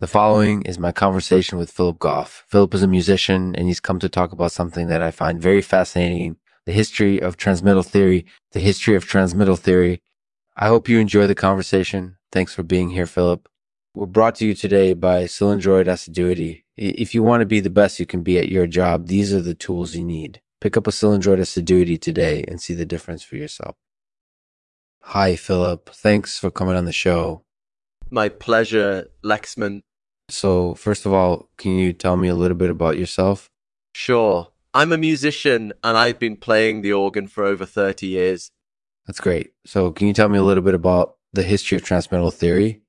The following is my conversation with Philip Goff. Philip is a musician and he's come to talk about something that I find very fascinating the history of transmittal theory, the history of transmittal theory. I hope you enjoy the conversation. Thanks for being here, Philip. We're brought to you today by Cylindroid Assiduity. If you want to be the best you can be at your job, these are the tools you need. Pick up a Cylindroid Assiduity today and see the difference for yourself. Hi, Philip. Thanks for coming on the show. My pleasure, Lexman. So, first of all, can you tell me a little bit about yourself? Sure. I'm a musician and I've been playing the organ for over 30 years. That's great. So, can you tell me a little bit about the history of transmittal theory?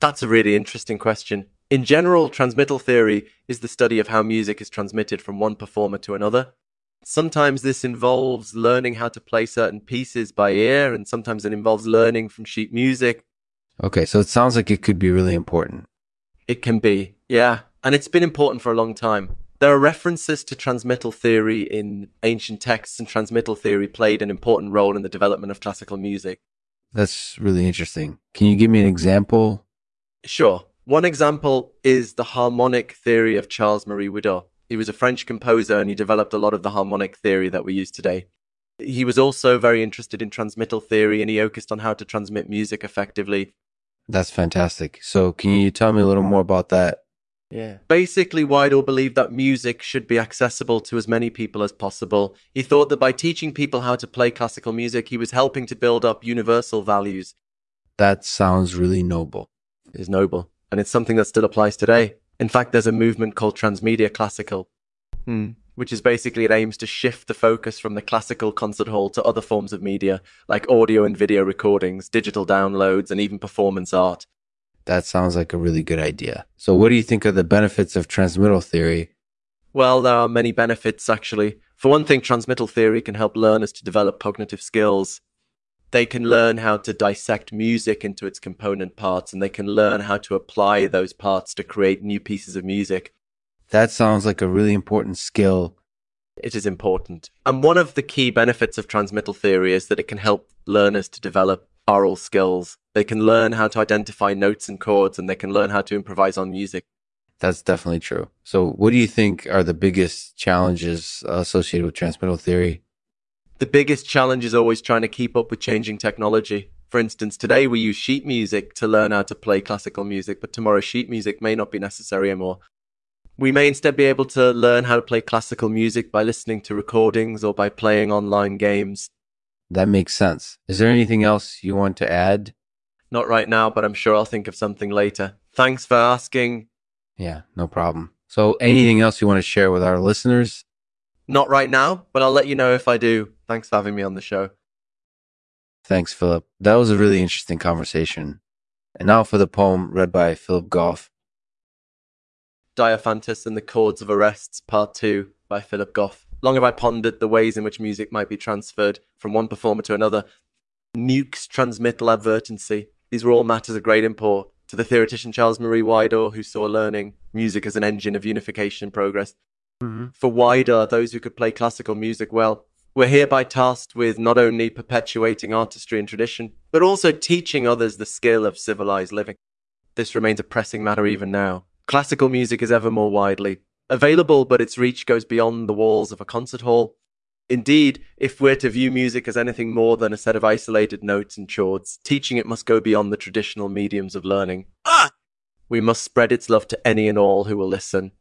That's a really interesting question. In general, transmittal theory is the study of how music is transmitted from one performer to another. Sometimes this involves learning how to play certain pieces by ear, and sometimes it involves learning from sheet music. Okay, so it sounds like it could be really important. It can be, yeah. And it's been important for a long time. There are references to transmittal theory in ancient texts, and transmittal theory played an important role in the development of classical music. That's really interesting. Can you give me an example? Sure. One example is the harmonic theory of Charles Marie Widor. He was a French composer and he developed a lot of the harmonic theory that we use today. He was also very interested in transmittal theory and he focused on how to transmit music effectively that's fantastic. So, can you tell me a little more about that? Yeah. Basically, Widor believed that music should be accessible to as many people as possible. He thought that by teaching people how to play classical music, he was helping to build up universal values. That sounds really noble. It is noble. And it's something that still applies today. In fact, there's a movement called Transmedia Classical. Hmm which is basically it aims to shift the focus from the classical concert hall to other forms of media, like audio and video recordings, digital downloads, and even performance art. That sounds like a really good idea. So, what do you think are the benefits of transmittal theory? Well, there are many benefits, actually. For one thing, transmittal theory can help learners to develop cognitive skills. They can learn how to dissect music into its component parts, and they can learn how to apply those parts to create new pieces of music. That sounds like a really important skill. It is important. And one of the key benefits of transmittal theory is that it can help learners to develop oral skills. They can learn how to identify notes and chords and they can learn how to improvise on music. That's definitely true. So, what do you think are the biggest challenges associated with transmittal theory? The biggest challenge is always trying to keep up with changing technology. For instance, today we use sheet music to learn how to play classical music, but tomorrow sheet music may not be necessary anymore. We may instead be able to learn how to play classical music by listening to recordings or by playing online games. That makes sense. Is there anything else you want to add? Not right now, but I'm sure I'll think of something later. Thanks for asking. Yeah, no problem. So, anything else you want to share with our listeners? Not right now, but I'll let you know if I do. Thanks for having me on the show. Thanks, Philip. That was a really interesting conversation. And now for the poem read by Philip Goff. Diophantus and the Chords of Arrests, Part 2 by Philip Goff. Long have I pondered the ways in which music might be transferred from one performer to another. Nukes, transmittal, advertency. These were all matters of great import to the theoretician Charles Marie Widor, who saw learning, music as an engine of unification and progress. Mm-hmm. For Widor, those who could play classical music well, were hereby tasked with not only perpetuating artistry and tradition, but also teaching others the skill of civilized living. This remains a pressing matter even now. Classical music is ever more widely available, but its reach goes beyond the walls of a concert hall. Indeed, if we're to view music as anything more than a set of isolated notes and chords, teaching it must go beyond the traditional mediums of learning. Ah! We must spread its love to any and all who will listen.